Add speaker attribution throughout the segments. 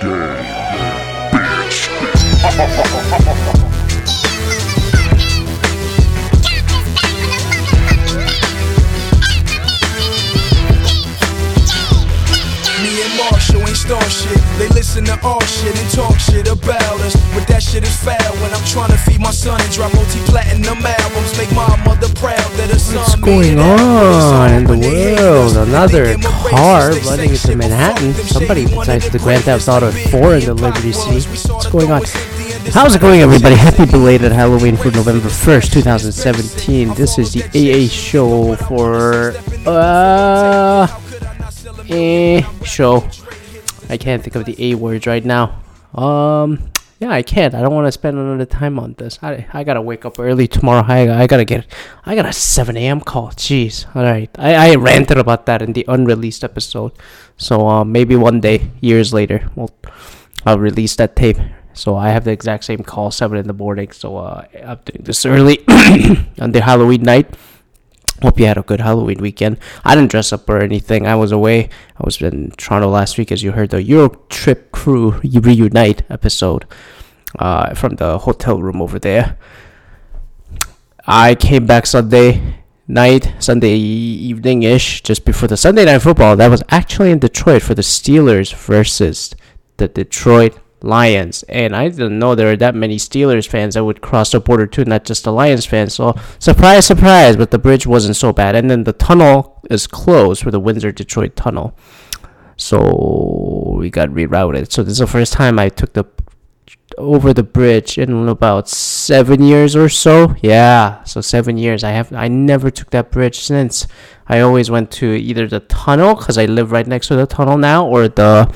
Speaker 1: day, bitch.
Speaker 2: listen to our shit and talk shit about us. But that shit is foul when I'm trying to feed my son and drop multi platinum albums. Make my mother proud that her son.
Speaker 3: What's going on in the
Speaker 2: When they hate
Speaker 3: world? Another
Speaker 2: think them a
Speaker 3: car running into Manhattan. Somebody besides the Grand Theft Auto 4 in the Liberty City.
Speaker 2: was. We saw
Speaker 3: What's going on?
Speaker 2: door was empty and
Speaker 3: How's it going, everybody? Happy belated Halloween for November 1st, 2017. This is the AA show for. Uh. Eh. Show. I can't think of the A words right now. Um. Yeah, I can't. I don't want to spend another time on this. I, I gotta wake up early tomorrow. I, I gotta get. I got a 7 a.m. call. Jeez. All right. I, I ranted about that in the unreleased episode. So um, maybe one day, years later, we'll I'll release that tape. So I have the exact same call, seven in the morning. So uh, I'm doing this early on the Halloween night. Hope you had a good Halloween weekend. I didn't dress up or anything. I was away. I was in Toronto last week, as you heard the Euro Trip crew reunite episode uh, from the hotel room over there. I came back Sunday night, Sunday evening ish, just before the Sunday night football. That was actually in Detroit for the Steelers versus the Detroit Lions. And I didn't know there were that many Steelers fans that would cross the border too, not just the Lions fans. So surprise, surprise, but the bridge wasn't so bad. And then the tunnel is closed for the Windsor Detroit tunnel. So we got rerouted. So this is the first time I took the over the bridge in about seven years or so. Yeah, so seven years. I have I never took that bridge since. I always went to either the tunnel because I live right next to the tunnel now, or the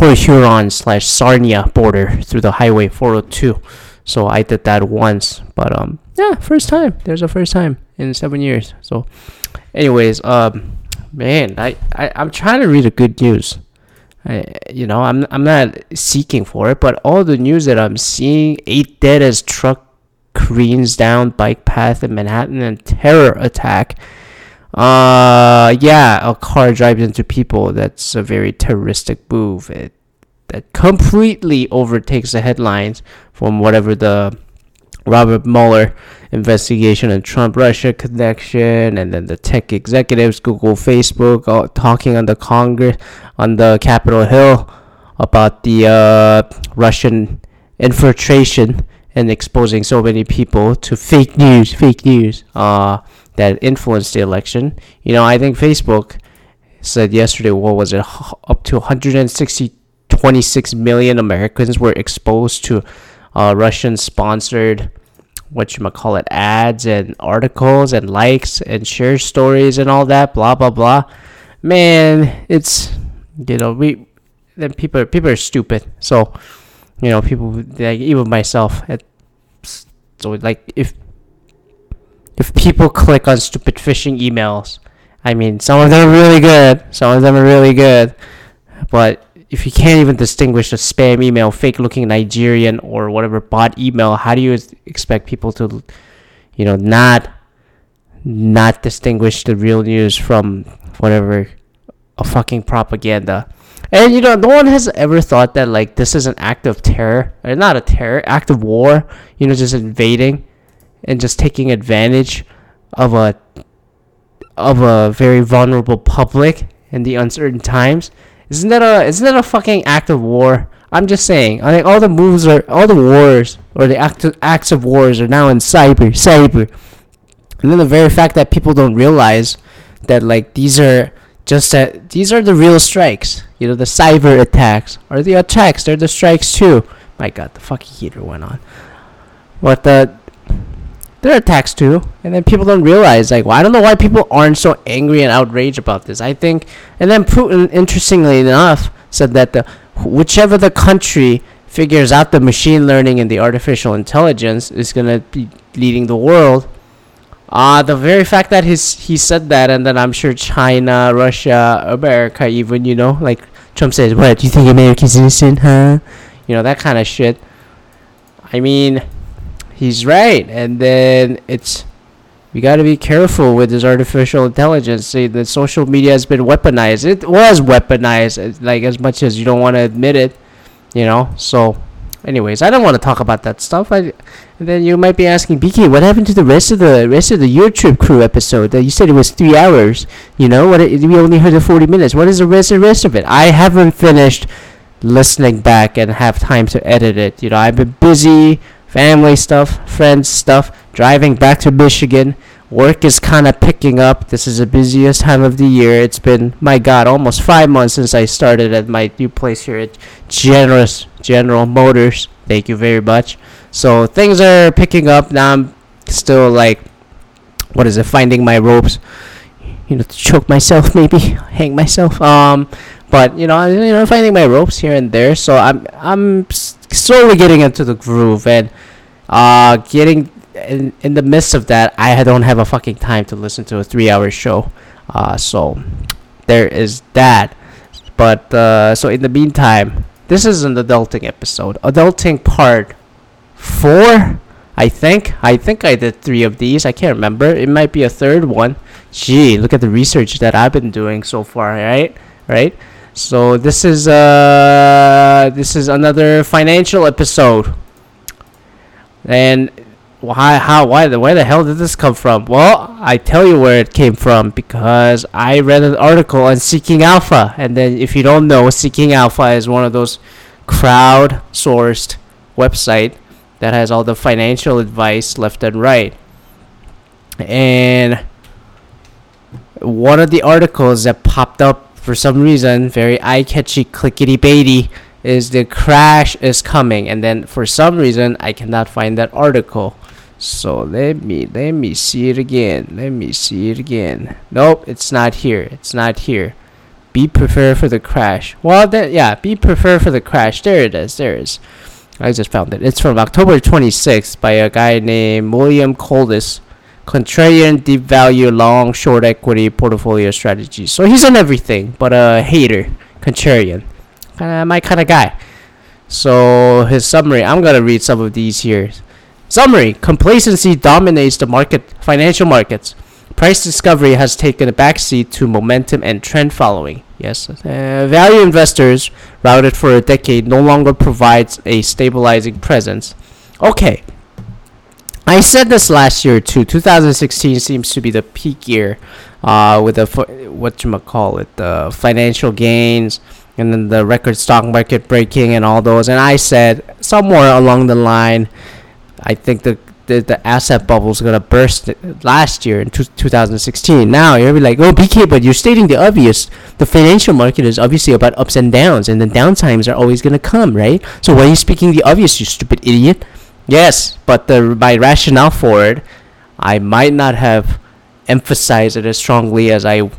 Speaker 3: Port Huron slash Sarnia border through the Highway 402. So I did that once, but um, yeah, first time. There's a first time in seven years. So, anyways, um, man, I, I I'm trying to read the good news. I, you know, I'm I'm not seeking for it, but all the news that I'm seeing: eight dead as truck careens down bike path in Manhattan and terror attack. Uh, yeah, a car drives into people. That's a very terroristic move. It that completely overtakes the headlines from whatever the Robert Mueller investigation and Trump Russia connection, and then the tech executives, Google, Facebook, all talking on the Congress, on the Capitol Hill about the uh, Russian infiltration and exposing so many people to fake news, fake news uh, that influenced the election. You know, I think Facebook said yesterday, what was it, up to 160, 26 million Americans were exposed to uh, Russian sponsored what you might call it ads and articles and likes and share stories and all that blah blah blah man it's you know we then people people are stupid so you know people like even myself it, so like if if people click on stupid phishing emails i mean some of them are really good some of them are really good but if you can't even distinguish a spam email, fake looking Nigerian or whatever bot email, how do you expect people to, you know, not not distinguish the real news from whatever a fucking propaganda? And you know, no one has ever thought that like this is an act of terror, or not a terror, act of war. You know, just invading and just taking advantage of a of a very vulnerable public in the uncertain times. Isn't that a isn't that a fucking act of war? I'm just saying. I think all the moves are all the wars or the act acts of wars are now in cyber, cyber. And then the very fact that people don't realize that like these are just that these are the real strikes. You know, the cyber attacks are the attacks. They're the strikes too. My God, the fucking heater went on. But the they're attacks too, and then people don't realize like well, I don't know why people aren't so angry and outraged about this. I think, and then Putin, interestingly enough, said that the whichever the country figures out the machine learning and the artificial intelligence is gonna be leading the world. Uh, the very fact that his he said that, and then I'm sure China, Russia, America, even you know, like Trump says, "What do you think America's innocent, huh?" You know that kind of shit. I mean, he's right, and then it's we got to be careful with this artificial intelligence. See, the social media has been weaponized. It was weaponized, uh, like as much as you don't want to admit it. you know. So, anyways, I don't want to talk about that stuff. I and then you might be asking, BK, what happened to the rest of the rest of the Euro Trip crew episode? That you said it was three hours. You know, what? It, we only heard the forty minutes. What is the rest the rest of it? I haven't finished listening back and have time to edit it. You know, I've been busy, family stuff, friends stuff, driving back to Michigan. Work is kind of picking up. This is the busiest time of the year. It's been, my God, almost five months since I started at my new place here at Generous General Motors. Thank you very much. So things are picking up. Now I'm still like, what is it? Finding my ropes. You know, to choke myself, maybe hang myself. Um, but you know, I, you know, finding my ropes here and there. So I'm I'm slowly getting into the groove and uh getting in in the midst of that. I don't have a fucking time to listen to a three-hour show. Uh, so there is that. But uh, so in the meantime, this is an adulting episode. Adulting part four, I think. I think I did three of these. I can't remember. It might be a third one. Gee, look at the research that I've been doing so far, right? Right? So this is uh this is another financial episode. And why how why the where the hell did this come from? Well, I tell you where it came from because I read an article on Seeking Alpha and then if you don't know, Seeking Alpha is one of those crowd sourced website that has all the financial advice left and right. And one of the articles that popped up for some reason, very eye catchy, clickety baity, is the crash is coming. And then for some reason, I cannot find that article. So let me let me see it again. Let me see it again. Nope, it's not here. It's not here. Be prepared for the crash. Well, then yeah, be prepared for the crash. There it is. There it is. I just found it. It's from October 26th by a guy named William Coldis. Contrarian deep value long short equity portfolio strategy. So he's on everything, but a hater, contrarian, kind of my kind of guy. So his summary. I'm gonna read some of these here. Summary: Complacency dominates the market, financial markets. Price discovery has taken a backseat to momentum and trend following. Yes, uh, value investors, routed for a decade, no longer provides a stabilizing presence. Okay, I said this last year too. 2016 seems to be the peak year, uh, with the what you call it, the financial gains, and then the record stock market breaking and all those. And I said somewhere along the line, I think the the, the asset bubble is gonna burst last year in two, 2016. Now you're like, oh, BK, but you're stating the obvious. The financial market is obviously about ups and downs, and the downtimes are always gonna come, right? So why are you speaking the obvious, you stupid idiot? Yes, but the my rationale for it, I might not have emphasized it as strongly as I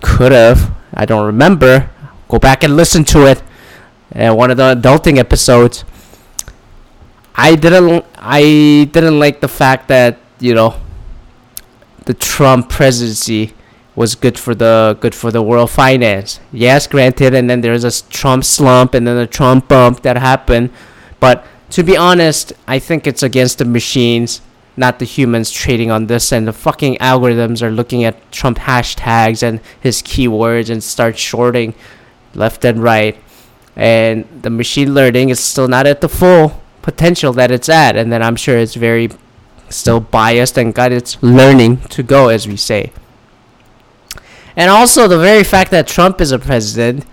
Speaker 3: could have. I don't remember. Go back and listen to it. Uh, one of the adulting episodes. I didn't I didn't like the fact that you know the Trump presidency was good for the good for the world finance. Yes, granted, and then there's a Trump slump and then a Trump bump that happened, but to be honest, I think it's against the machines, not the humans trading on this. And the fucking algorithms are looking at Trump hashtags and his keywords and start shorting left and right. And the machine learning is still not at the full potential that it's at. And then I'm sure it's very still biased and got its learning to go, as we say. And also, the very fact that Trump is a president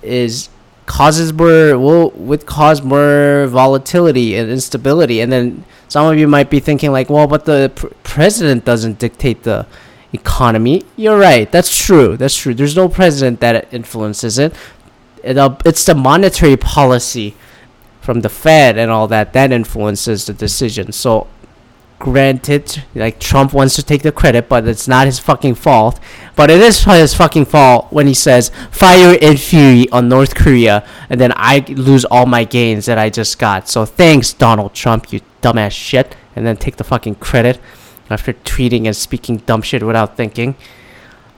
Speaker 3: is causes more will would cause more volatility and instability. And then some of you might be thinking like well but the pr- president doesn't dictate the economy. You're right. That's true. That's true. There's no president that influences it, it uh, it's the monetary policy from the fed and all that that influences the decision. So granted, like Trump wants to take the credit, but it's not his fucking fault. But it is his fucking fault when he says fire and fury on North Korea, and then I lose all my gains that I just got. So thanks, Donald Trump, you dumbass shit, and then take the fucking credit after tweeting and speaking dumb shit without thinking.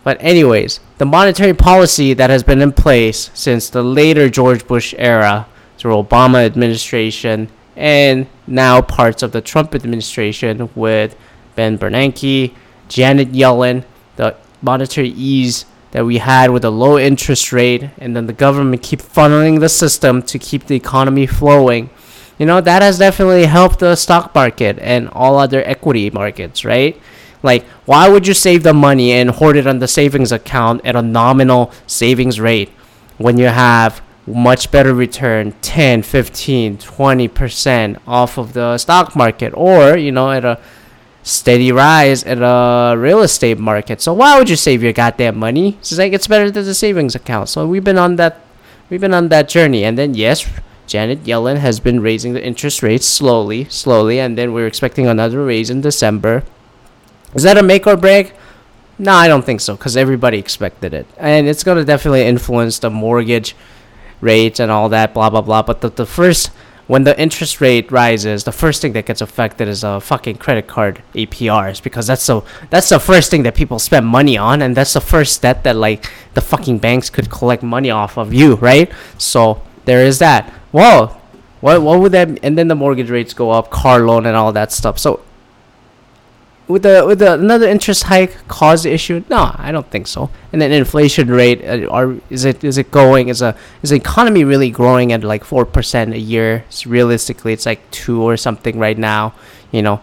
Speaker 3: But anyways, the monetary policy that has been in place since the later George Bush era through Obama administration and now parts of the Trump administration with Ben Bernanke, Janet Yellen, the monetary ease that we had with a low interest rate and then the government keep funneling the system to keep the economy flowing. You know that has definitely helped the stock market and all other equity markets right? Like why would you save the money and hoard it on the savings account at a nominal savings rate when you have much better return 10 15 20% off of the stock market or you know at a steady rise in a real estate market. So why would you save your goddamn money? It's like it's better than the savings account. So we've been on that we've been on that journey. And then yes, Janet Yellen has been raising the interest rates slowly, slowly, and then we're expecting another raise in December. Is that a make or break? No, I don't think so, because everybody expected it. And it's gonna definitely influence the mortgage rates and all that, blah blah blah. But the, the first when the interest rate rises, the first thing that gets affected is a uh, fucking credit card APRs because that's so that's the first thing that people spend money on, and that's the first step that like the fucking banks could collect money off of you, right? So there is that. Whoa, what what would that? And then the mortgage rates go up, car loan, and all that stuff. So with the with the another interest hike cause the issue? No, I don't think so. And then inflation rate, uh, are is it is it going? Is a is the economy really growing at like four percent a year? So realistically, it's like two or something right now. You know,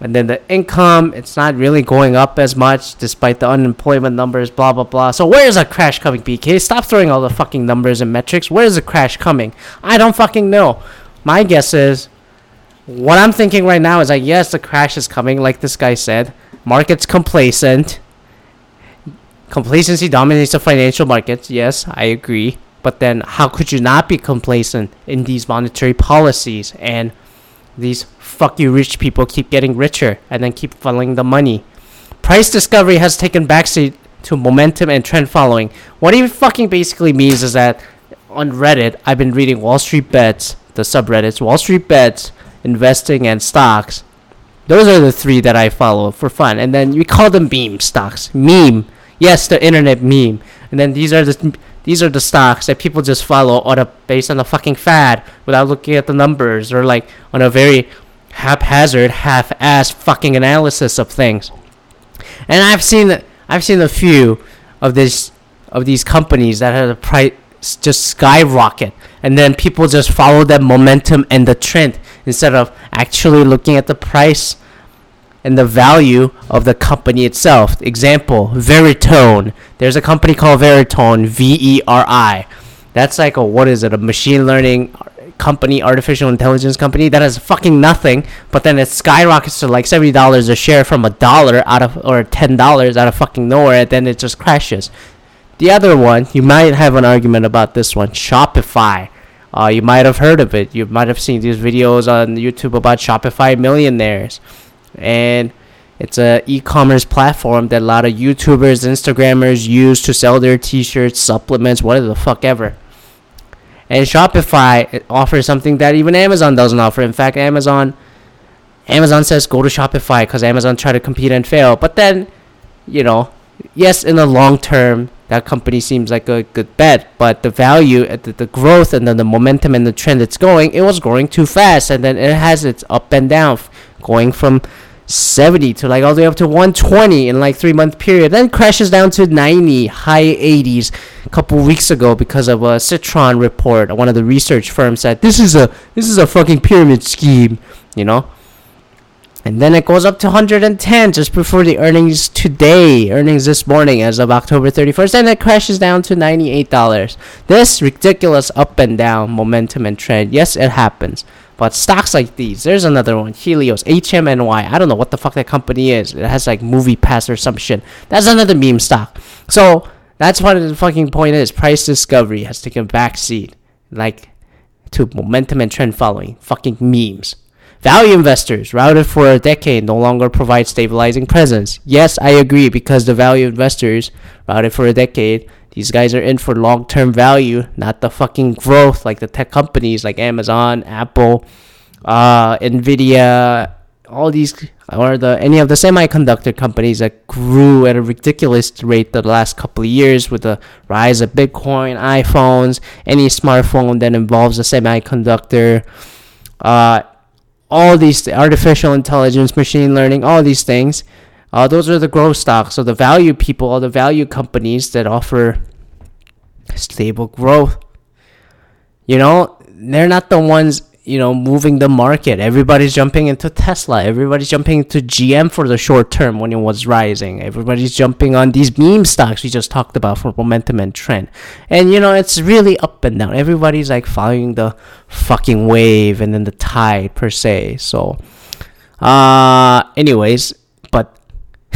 Speaker 3: and then the income, it's not really going up as much despite the unemployment numbers. Blah blah blah. So where is a crash coming, BK? Stop throwing all the fucking numbers and metrics. Where is the crash coming? I don't fucking know. My guess is what I'm thinking right now is like, yes, the crash is coming, like this guy said. Market's complacent. Complacency dominates the financial markets. Yes, I agree. But then, how could you not be complacent in these monetary policies and these fuck you rich people keep getting richer and then keep funneling the money? Price discovery has taken backseat to momentum and trend following. What he fucking basically means is that on Reddit, I've been reading Wall Street Bets, the subreddits, Wall Street Bets investing, and stocks. Those are the three that I follow for fun. And then we call them meme stocks. Meme. Yes, the internet meme. And then these are the these are the stocks that people just follow on a based on a fucking fad without looking at the numbers or like on a very haphazard, half-assed fucking analysis of things. And I've seen I've seen a few of this of these companies that had a price just skyrocket and then people just follow that momentum and the trend instead of actually looking at the price and the value of the company itself. Example, Veritone. There's a company called Veritone, V E R I. That's like a what is it? A machine learning company, artificial intelligence company that has fucking nothing, but then it skyrockets to like seventy dollars a share from a dollar out of or ten dollars out of fucking nowhere, and then it just crashes. The other one, you might have an argument about this one, Shopify. Uh, you might have heard of it. You might have seen these videos on YouTube about Shopify millionaires, and it's a e-commerce platform that a lot of YouTubers, Instagrammers use to sell their T-shirts, supplements, whatever the fuck ever. And Shopify offers something that even Amazon doesn't offer. In fact, Amazon, Amazon says go to Shopify because Amazon tried to compete and fail. But then, you know, yes, in the long term, that company seems like a good bet. But the value, uh, the, the growth, and then the momentum and the trend it's going, it was growing too fast, and then it has its up and down, going from 70 to like all the way up to 120 in like three month period then crashes down to 90 high 80s a couple weeks ago because of a Citron report one of the research firms said this is a this is a fucking pyramid scheme you know and then it goes up to 110 just before the earnings today, earnings this morning as of October 31st, and it crashes down to $98. This ridiculous up and down momentum and trend, yes, it happens. But stocks like these, there's another one, Helios, HMNY. I don't know what the fuck that company is. It has like MoviePass or some shit. That's another meme stock. So that's what the fucking point is. Price discovery has taken a backseat, like to momentum and trend following. Fucking memes. Value investors, routed for a decade, no longer provide stabilizing presence. Yes, I agree because the value investors, routed for a decade, these guys are in for long term value, not the fucking growth like the tech companies like Amazon, Apple, uh, Nvidia, all these or the any of the semiconductor companies that grew at a ridiculous rate the last couple of years with the rise of Bitcoin, iPhones, any smartphone that involves a semiconductor. Uh, all these artificial intelligence, machine learning, all these things, Uh, those are the growth stocks. So the value people are the value companies that offer stable growth. You know, they're not the ones you know, moving the market. Everybody's jumping into Tesla. Everybody's jumping into GM for the short term when it was rising. Everybody's jumping on these meme stocks we just talked about for momentum and trend. And you know, it's really up and down. Everybody's like following the fucking wave and then the tide per se. So, uh, anyways, but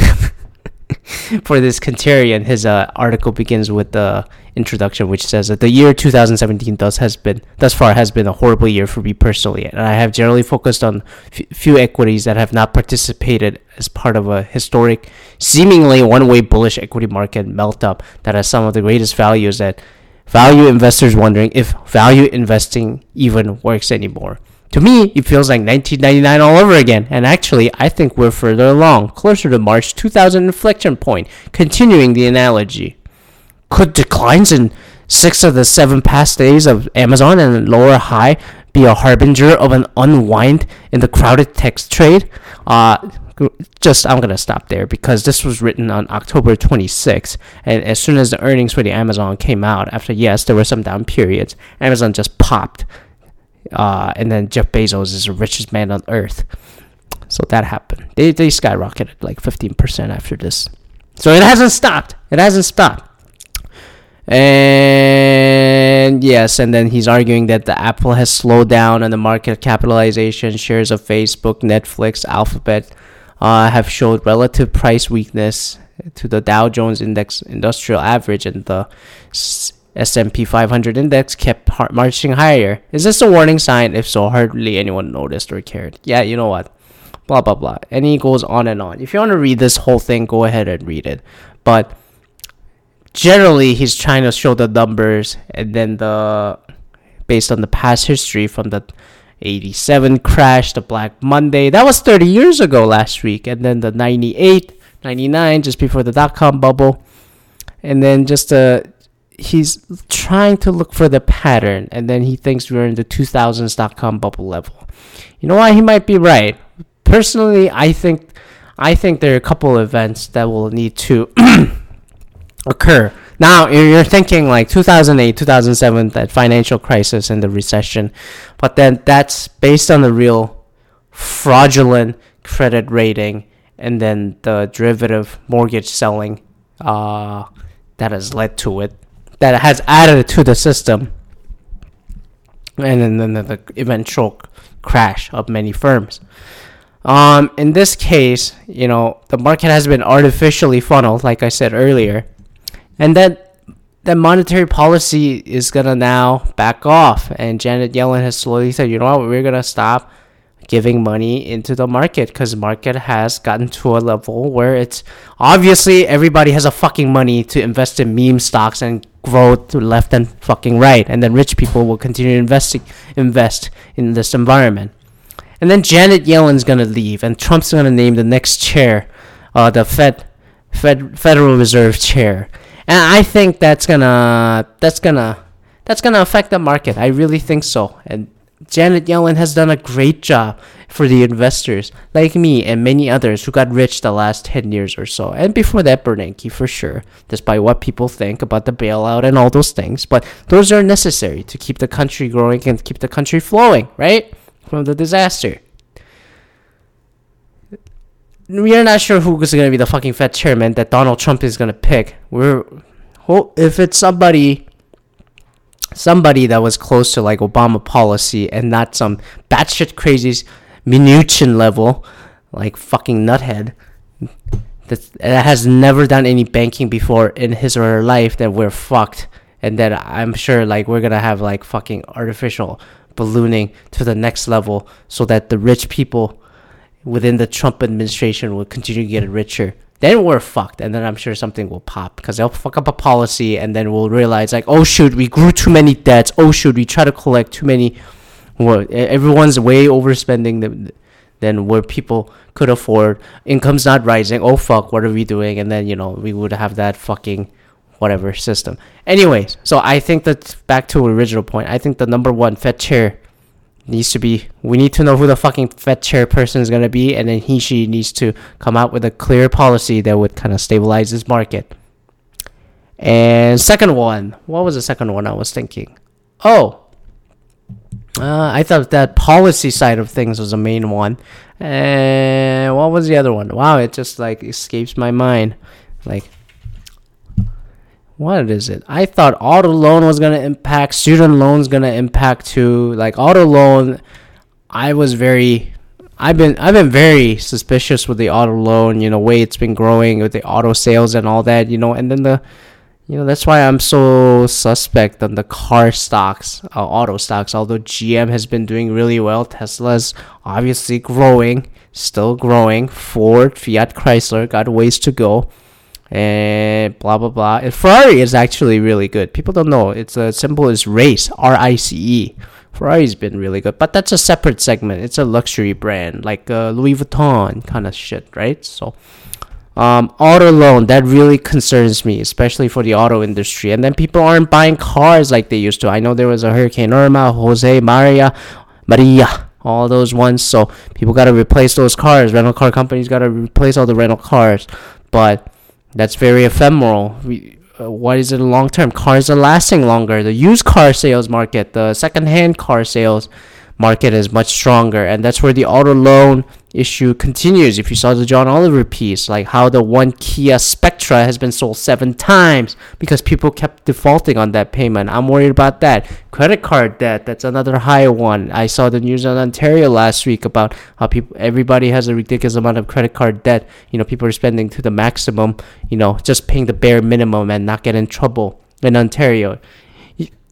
Speaker 3: for this Contrarian, his uh, article begins with the introduction, which says that the year 2017 thus has been thus far has been a horrible year for me personally, and I have generally focused on f- few equities that have not participated as part of a historic, seemingly one-way bullish equity market melt up that has some of the greatest values that value investors wondering if value investing even works anymore. To me, it feels like 1999 all over again, and actually, I think we're further along, closer to March 2000 inflection point, continuing the analogy. Could declines in six of the seven past days of Amazon and lower high be a harbinger of an unwind in the crowded text trade? Uh, just I'm gonna stop there because this was written on October 26th, and as soon as the earnings for the Amazon came out, after yes, there were some down periods, Amazon just popped, uh, and then Jeff Bezos is the richest man on earth, so that happened. They they skyrocketed like 15% after this, so it hasn't stopped. It hasn't stopped. And yes, and then he's arguing that the Apple has slowed down on the market capitalization. Shares of Facebook, Netflix, Alphabet uh, have showed relative price weakness to the Dow Jones Index Industrial Average, and the S&P 500 Index kept marching higher. Is this a warning sign? If so, hardly anyone noticed or cared. Yeah, you know what? Blah blah blah. And he goes on and on. If you want to read this whole thing, go ahead and read it. But generally he's trying to show the numbers and then the based on the past history from the 87 crash the black monday that was 30 years ago last week and then the 98 99 just before the dot-com bubble. And then just uh he's trying to look for the pattern and then he thinks we're in the 2000s dot-com bubble level. You know why? He might be right. Personally i think i think there are a couple events that will need to occur. Now you're thinking like 2008, 2007, that financial crisis and the recession, but then that's based on the real fraudulent credit rating and then the derivative mortgage selling uh, that has led to it, that has added to the system, and then, then the eventual crash of many firms. Um, in this case, you know, the market has been artificially funneled, like I said earlier, and that that monetary policy is gonna now back off. And Janet Yellen has slowly said, you know what, we're gonna stop giving money into the market because market has gotten to a level where it's obviously everybody has a fucking money to invest in meme stocks and grow to left and fucking right. And then rich people will continue to invest invest in this environment. And then Janet Yellen's gonna leave and Trump's gonna name the next chair uh, the Fed Fed Federal Reserve chair and I think that's gonna that's gonna that's gonna affect the market. I really think so. And Janet Yellen has done a great job for the investors like me and many others who got rich the last 10 years or so. And before that, Bernanke for sure, despite what people think about the bailout and all those things. But those are necessary to keep the country growing and keep the country flowing, right? From the disaster we are not sure who's going to be the fucking Fed chairman that Donald Trump is going to pick. We're if it's somebody somebody that was close to like Obama policy and not some batshit crazy Mnuchin level like fucking nuthead that, that has never done any banking before in his or her life, then we're fucked. And then I'm sure like we're gonna have like fucking artificial ballooning to the next level so that the rich people within the Trump administration will continue to get richer, then we're fucked. And then I'm sure something will pop because they'll fuck up a policy, and then we'll realize like, oh shoot, we grew too many debts. Oh shoot, we try to collect too many. Well, everyone's way overspending the, than where people could afford. Income's not rising. Oh fuck, what are we doing? And then you know we would have that fucking whatever system. Anyways, so I think that back to original point. I think the number one Fed chair needs to be we need to know who the fucking Fed chairperson is going to be and then he she needs to come out with a clear policy that would kind of stabilize this market. And second one, what was the second one I was thinking? Oh, uh, I thought that policy side of things was the main one. And what was the other one? Wow, it just like escapes my mind. Like, what is it? I thought auto loan was gonna impact, student loans gonna impact too. Like auto loan, I was very, I've been I've been very suspicious with the auto loan. You know, way it's been growing with the auto sales and all that. You know, and then the, you know, that's why I'm so suspect on the car stocks, uh, auto stocks. Although GM has been doing really well, Tesla's obviously growing, still growing. Ford, Fiat, Chrysler got ways to go and blah blah blah. And Ferrari is actually really good. People don't know. It's a symbol is race, R I C E. Ferrari's been really good, but that's a separate segment. It's a luxury brand like uh, Louis Vuitton kind of shit, right? So, um, auto loan that really concerns me, especially for the auto industry. And then people aren't buying cars like they used to. I know there was a Hurricane Irma, Jose, Maria, Maria, all those ones. So people got to replace those cars. Rental car companies got to replace all the rental cars, but that's very ephemeral. We, uh, what is it long term? Cars are lasting longer. The used car sales market, the second hand car sales market is much stronger, and that's where the auto loan issue continues. If you saw the John Oliver piece, like how the one Kia Spectra has been sold seven times because people kept defaulting on that payment. I'm worried about that. Credit card debt, that's another high one. I saw the news on Ontario last week about how people everybody has a ridiculous amount of credit card debt. You know, people are spending to the maximum, you know, just paying the bare minimum and not get in trouble in Ontario.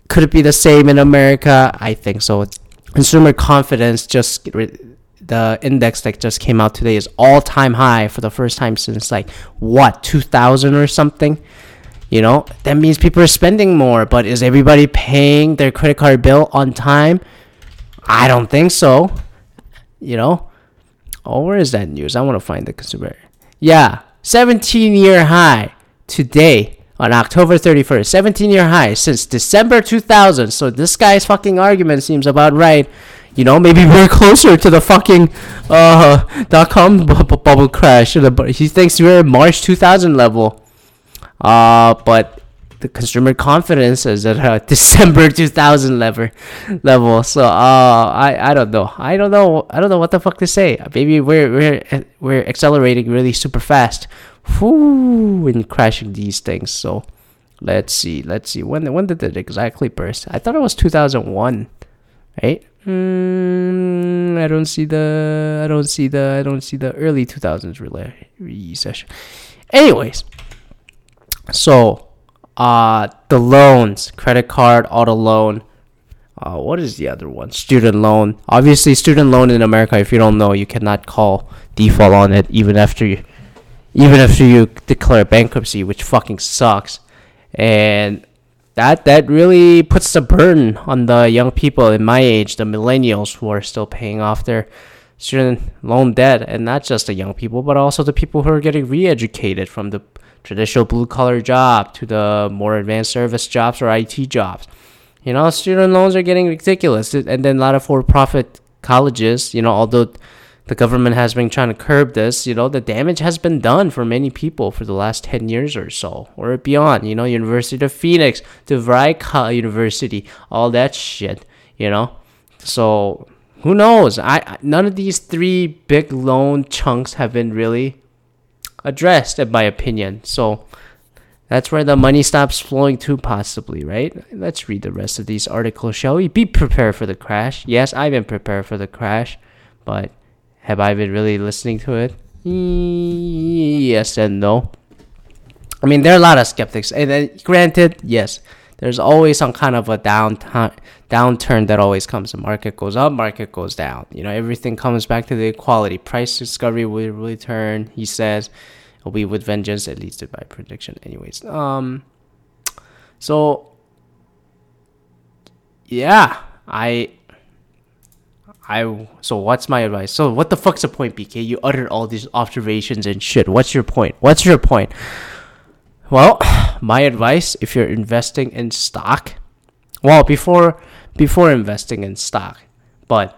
Speaker 3: Could it be the same in America? I think so. Consumer confidence just the index that just came out today is all time high for the first time since like what 2000 or something? You know that means people are spending more but is everybody paying their credit card bill on time? I don't think so. You know? Oh where is that news? I want to find the consumer. Yeah 17 year high today on October 31st, 17 year high since December 2000. So this guy's fucking argument seems about right. You know, maybe we're closer to the fucking uh, dot com bu- bu- bubble crash. He thinks we're March 2000 level. Uh, but the consumer confidence is at uh, December 2000 level. Level. So uh, I I don't know. I don't know. I don't know what the fuck to say. Maybe we're we're we're accelerating really super fast. Whoo, and crashing these things. So let's see. Let's see. When when did it exactly burst? I thought it was 2001, right? Mm, I don't see the I don't see the I don't see the early 2000s recession. Anyways, so uh the loans, credit card, auto loan. Uh, what is the other one? Student loan. Obviously, student loan in America. If you don't know, you cannot call default on it even after you, even after you declare bankruptcy, which fucking sucks. And that that really puts the burden on the young people in my age, the millennials who are still paying off their student loan debt, and not just the young people, but also the people who are getting re-educated from the traditional blue collar job to the more advanced service jobs or IT jobs. You know, student loans are getting ridiculous, and then a lot of for-profit colleges, you know, although the government has been trying to curb this. You know, the damage has been done for many people for the last 10 years or so, or beyond. You know, University of Phoenix, DeVry University, all that shit, you know? So, who knows? I None of these three big loan chunks have been really addressed, in my opinion. So, that's where the money stops flowing to, possibly, right? Let's read the rest of these articles, shall we? Be prepared for the crash. Yes, I've been prepared for the crash, but have I been really listening to it? Yes and no. I mean, there are a lot of skeptics, and then granted, yes, there's always some kind of a down downturn that always comes. The market goes up, market goes down. You know, everything comes back to the equality. Price discovery will return. He says, "Will be with vengeance." At least by prediction, anyways. Um, so yeah, I I so what's my advice? So what the fuck's the point, BK? You uttered all these observations and shit. What's your point? What's your point? Well, my advice if you're investing in stock, well, before before investing in stock, But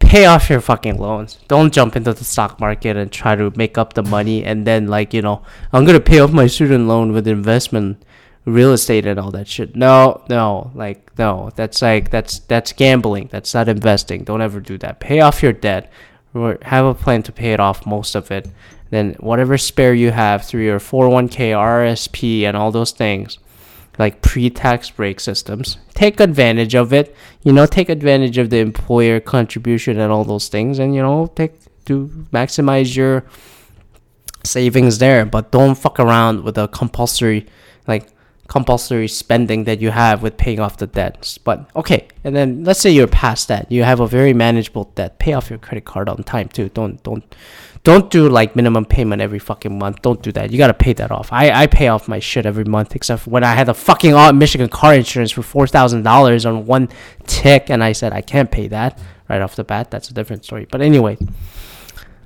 Speaker 3: pay off your fucking loans. Don't jump into the stock market and try to make up the money and then like, you know, I'm going to pay off my student loan with investment real estate and all that shit. No, no, like no. That's like that's that's gambling. That's not investing. Don't ever do that. Pay off your debt or have a plan to pay it off most of it. Then whatever spare you have through your 401k, RSP and all those things like pre-tax break systems. Take advantage of it. You know, take advantage of the employer contribution and all those things, and you know, take to maximize your savings there. But don't fuck around with a compulsory, like compulsory spending that you have with paying off the debts. But okay, and then let's say you're past that. You have a very manageable debt. Pay off your credit card on time too. Don't don't don't do like minimum payment every fucking month. Don't do that. You gotta pay that off. I, I pay off my shit every month, except when I had a fucking Michigan car insurance for four thousand dollars on one tick, and I said I can't pay that right off the bat. That's a different story. But anyway,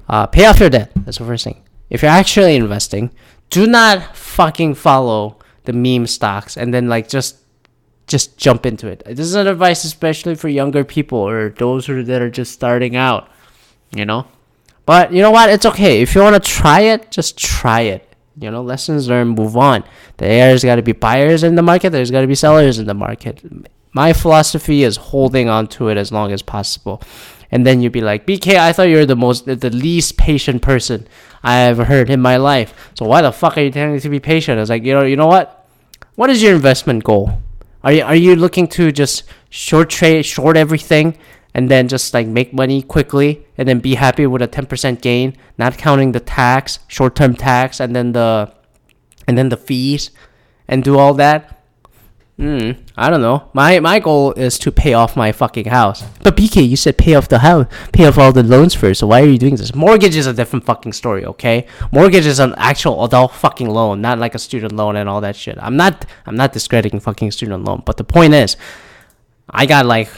Speaker 3: uh, pay off your debt. That's the first thing. If you're actually investing, do not fucking follow the meme stocks and then like just just jump into it. This is an advice especially for younger people or those who that are just starting out. You know, but you know what? It's okay. If you want to try it, just try it. You know, lessons learned, move on. There's got to be buyers in the market, there's got to be sellers in the market. My philosophy is holding on to it as long as possible. And then you'd be like, BK, I thought you were the most, the least patient person I ever heard in my life. So why the fuck are you telling me to be patient? I was like, you know, you know what? What is your investment goal? Are you are you looking to just short trade, short everything, and then just like make money quickly and then be happy with a 10% gain not counting the tax short-term tax and then the and then the fees and do all that Hmm, I don't know. My my goal is to pay off my fucking house. But BK, you said pay off the house, pay off all the loans first. So why are you doing this? Mortgage is a different fucking story, okay? Mortgage is an actual adult fucking loan, not like a student loan and all that shit. I'm not I'm not discrediting fucking student loan, but the point is, I got like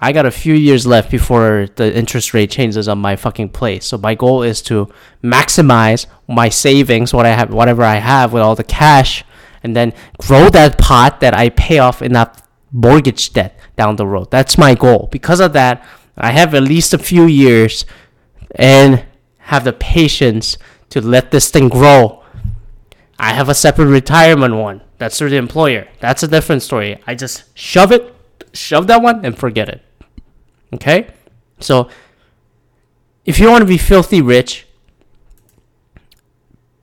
Speaker 3: I got a few years left before the interest rate changes on my fucking place. So my goal is to maximize my savings, what I have, whatever I have, with all the cash, and then grow that pot that I pay off that mortgage debt down the road. That's my goal. Because of that, I have at least a few years and have the patience to let this thing grow. I have a separate retirement one. That's through the employer. That's a different story. I just shove it shove that one and forget it. Okay? So, if you want to be filthy rich,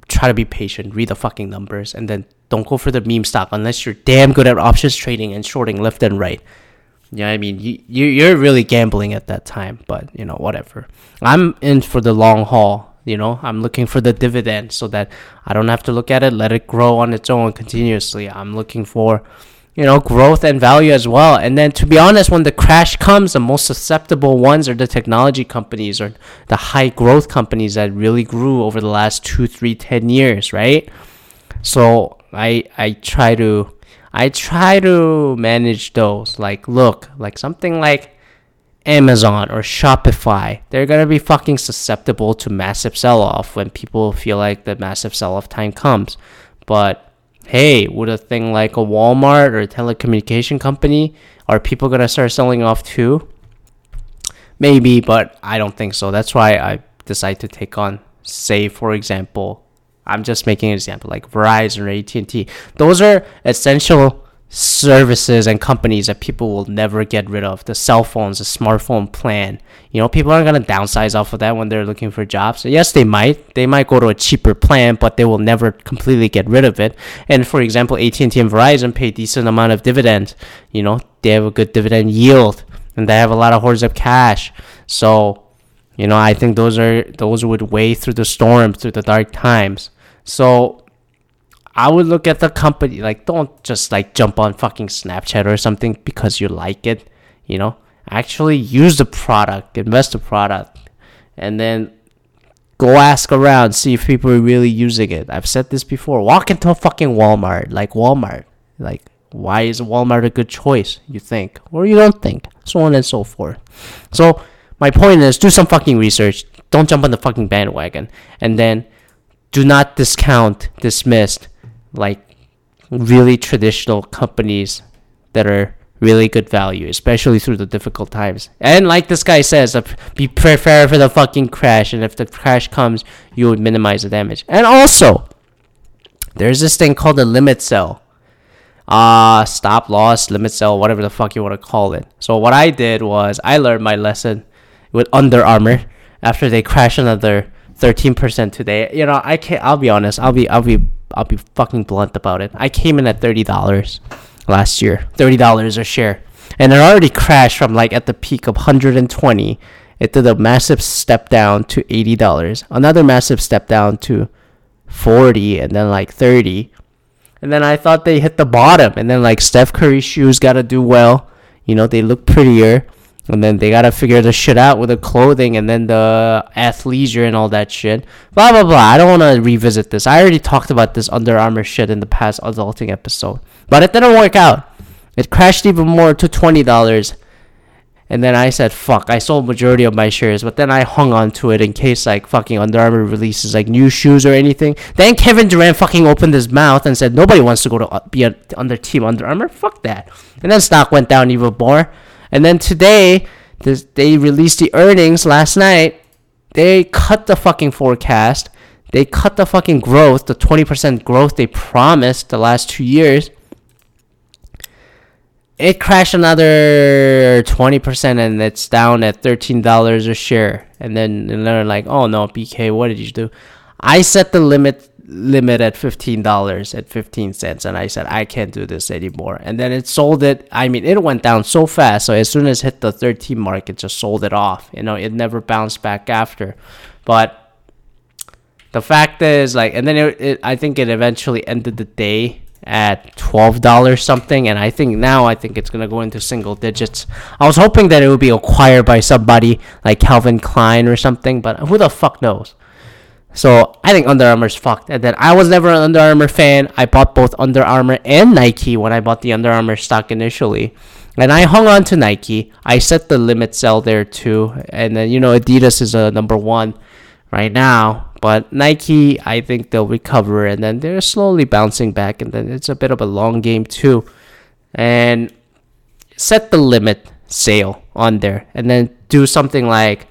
Speaker 3: try to be patient, read the fucking numbers, and then don't go for the meme stock unless you're damn good at options trading and shorting left and right. Yeah, I mean, you, you you're really gambling at that time, but you know, whatever. I'm in for the long haul. You know, I'm looking for the dividend so that I don't have to look at it, let it grow on its own continuously. I'm looking for you know, growth and value as well. And then to be honest, when the crash comes, the most susceptible ones are the technology companies or the high growth companies that really grew over the last two, three, ten years, right? So I I try to I try to manage those. Like look, like something like Amazon or Shopify, they're gonna be fucking susceptible to massive sell off when people feel like the massive sell off time comes. But hey, would a thing like a Walmart or a telecommunication company, are people gonna start selling off too? Maybe, but I don't think so. That's why I decided to take on, say, for example, I'm just making an example, like Verizon or AT&T. Those are essential services and companies that people will never get rid of. The cell phones, the smartphone plan. You know, people aren't gonna downsize off of that when they're looking for jobs. Yes, they might. They might go to a cheaper plan, but they will never completely get rid of it. And for example, AT&T and Verizon pay decent amount of dividends. You know, they have a good dividend yield, and they have a lot of hordes of cash. So, you know, I think those are those would weigh through the storm, through the dark times. So I would look at the company like don't just like jump on fucking Snapchat or something because you like it, you know. Actually use the product, invest the product, and then go ask around, see if people are really using it. I've said this before. Walk into a fucking Walmart, like Walmart. Like, why is Walmart a good choice? You think, or you don't think, so on and so forth. So, my point is, do some fucking research. Don't jump on the fucking bandwagon, and then do not discount, dismiss like really traditional companies that are really good value, especially through the difficult times. And like this guy says, be prepared for the fucking crash, and if the crash comes, you would minimize the damage. And also, there's this thing called the limit sell. Uh, stop loss, limit sell, whatever the fuck you want to call it. So what I did was I learned my lesson with Under Armour after they crashed another 13% today. You know, I can't I'll be honest. I'll be I'll be I'll be fucking blunt about it. I came in at $30 last year. $30 a share. And it already crashed from like at the peak of 120. It did a massive step down to $80. Another massive step down to 40 and then like 30. And then I thought they hit the bottom and then like Steph Curry shoes got to do well. You know, they look prettier. And then they gotta figure the shit out with the clothing and then the athleisure and all that shit. Blah blah blah. I don't wanna revisit this. I already talked about this Under Armour shit in the past adulting episode. But it didn't work out. It crashed even more to twenty dollars. And then I said, fuck, I sold majority of my shares, but then I hung on to it in case like fucking Under Armour releases like new shoes or anything. Then Kevin Durant fucking opened his mouth and said nobody wants to go to uh, be a, under team Under Armour. Fuck that. And then stock went down even more. And then today, this, they released the earnings last night. They cut the fucking forecast. They cut the fucking growth, the 20% growth they promised the last two years it crashed another 20% and it's down at $13 a share and then they're like oh no bk what did you do i set the limit limit at $15 at 15 cents and i said i can't do this anymore and then it sold it i mean it went down so fast so as soon as it hit the 13 mark it just sold it off you know it never bounced back after but the fact is like and then it, it i think it eventually ended the day at twelve dollars something, and I think now I think it's gonna go into single digits. I was hoping that it would be acquired by somebody like Calvin Klein or something, but who the fuck knows? So I think Under Armour's fucked. And then I was never an Under Armour fan. I bought both Under Armour and Nike when I bought the Under Armour stock initially. And I hung on to Nike. I set the limit sell there too. And then you know Adidas is a number one right now. But Nike, I think they'll recover and then they're slowly bouncing back. And then it's a bit of a long game too. And set the limit sale on there and then do something like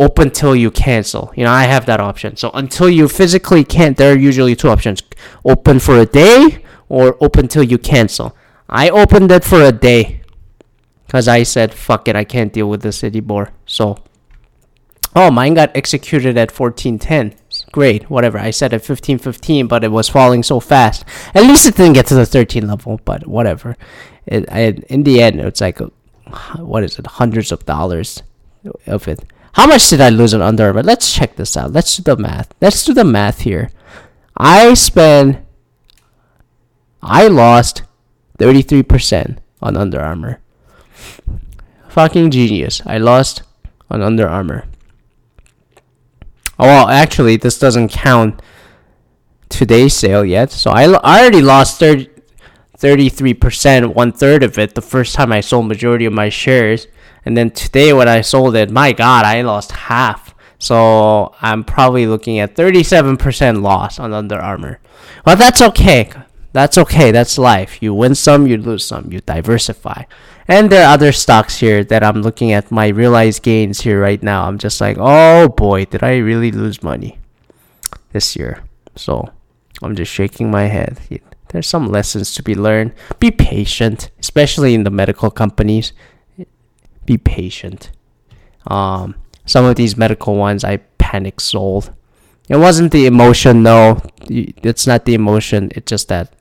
Speaker 3: open till you cancel. You know, I have that option. So until you physically can't, there are usually two options open for a day or open till you cancel. I opened it for a day because I said, fuck it, I can't deal with this anymore. So Oh, mine got executed at 1410. Great, whatever. I said at 1515, but it was falling so fast. At least it didn't get to the 13 level, but whatever. It, I, in the end, it's like, what is it, hundreds of dollars of it. How much did I lose on Under Armour? Let's check this out. Let's do the math. Let's do the math here. I spent, I lost 33% on Under Armour. Fucking genius. I lost on Under Armour. Oh, well, actually, this doesn't count today's sale yet. So I, I already lost 30, 33%, one third of it, the first time I sold majority of my shares. And then today when I sold it, my God, I lost half. So I'm probably looking at 37% loss on Under Armour. Well, that's okay. That's okay. That's life. You win some, you lose some. You diversify. And there are other stocks here that I'm looking at my realized gains here right now. I'm just like, oh boy, did I really lose money this year? So I'm just shaking my head. There's some lessons to be learned. Be patient, especially in the medical companies. Be patient. Um, some of these medical ones I panic sold. It wasn't the emotion, no. It's not the emotion. It's just that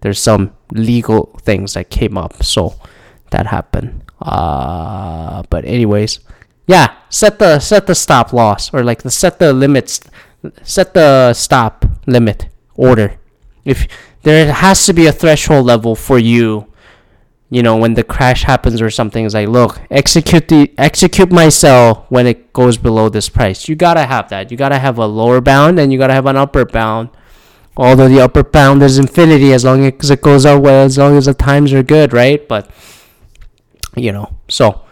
Speaker 3: there's some legal things that came up. So that happened. Uh, but anyways, yeah, set the set the stop loss or like the set the limits, set the stop limit order. If there has to be a threshold level for you, you know, when the crash happens or something, is like, look, execute the execute my sell when it goes below this price. You gotta have that. You gotta have a lower bound and you gotta have an upper bound. Although the upper bound is infinity as long as it goes up well, as long as the times are good, right? But you know. So,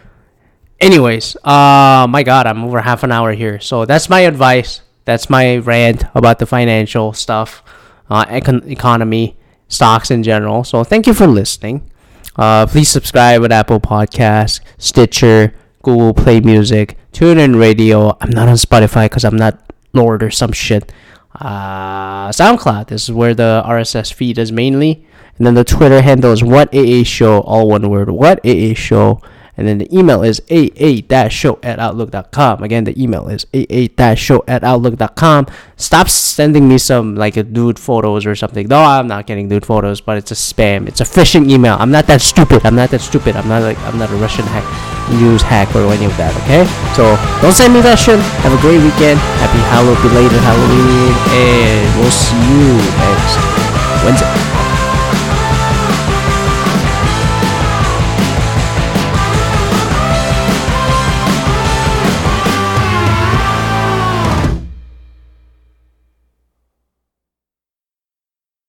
Speaker 3: anyways, uh, my God, I'm over half an hour here. So that's my advice. That's my rant about the financial stuff, uh, econ- economy, stocks in general. So thank you for listening. Uh, please subscribe at Apple Podcasts, Stitcher, Google Play Music, TuneIn Radio. I'm not on Spotify because I'm not Lorde or some shit. Uh, SoundCloud. This is where the RSS feed is mainly. And then the Twitter handle is What AA Show, all one word. What AA Show. And then the email is aa-show at outlook.com. Again, the email is aa-show at outlook.com. Stop sending me some like a nude photos or something. No, I'm not getting nude photos, but it's a spam. It's a phishing email. I'm not that stupid. I'm not that stupid. I'm not like I'm not a Russian hack news hack or any of that, okay? So don't send me that shit. Have a great weekend. Happy Halloween, belated Halloween, and we'll see you next Wednesday.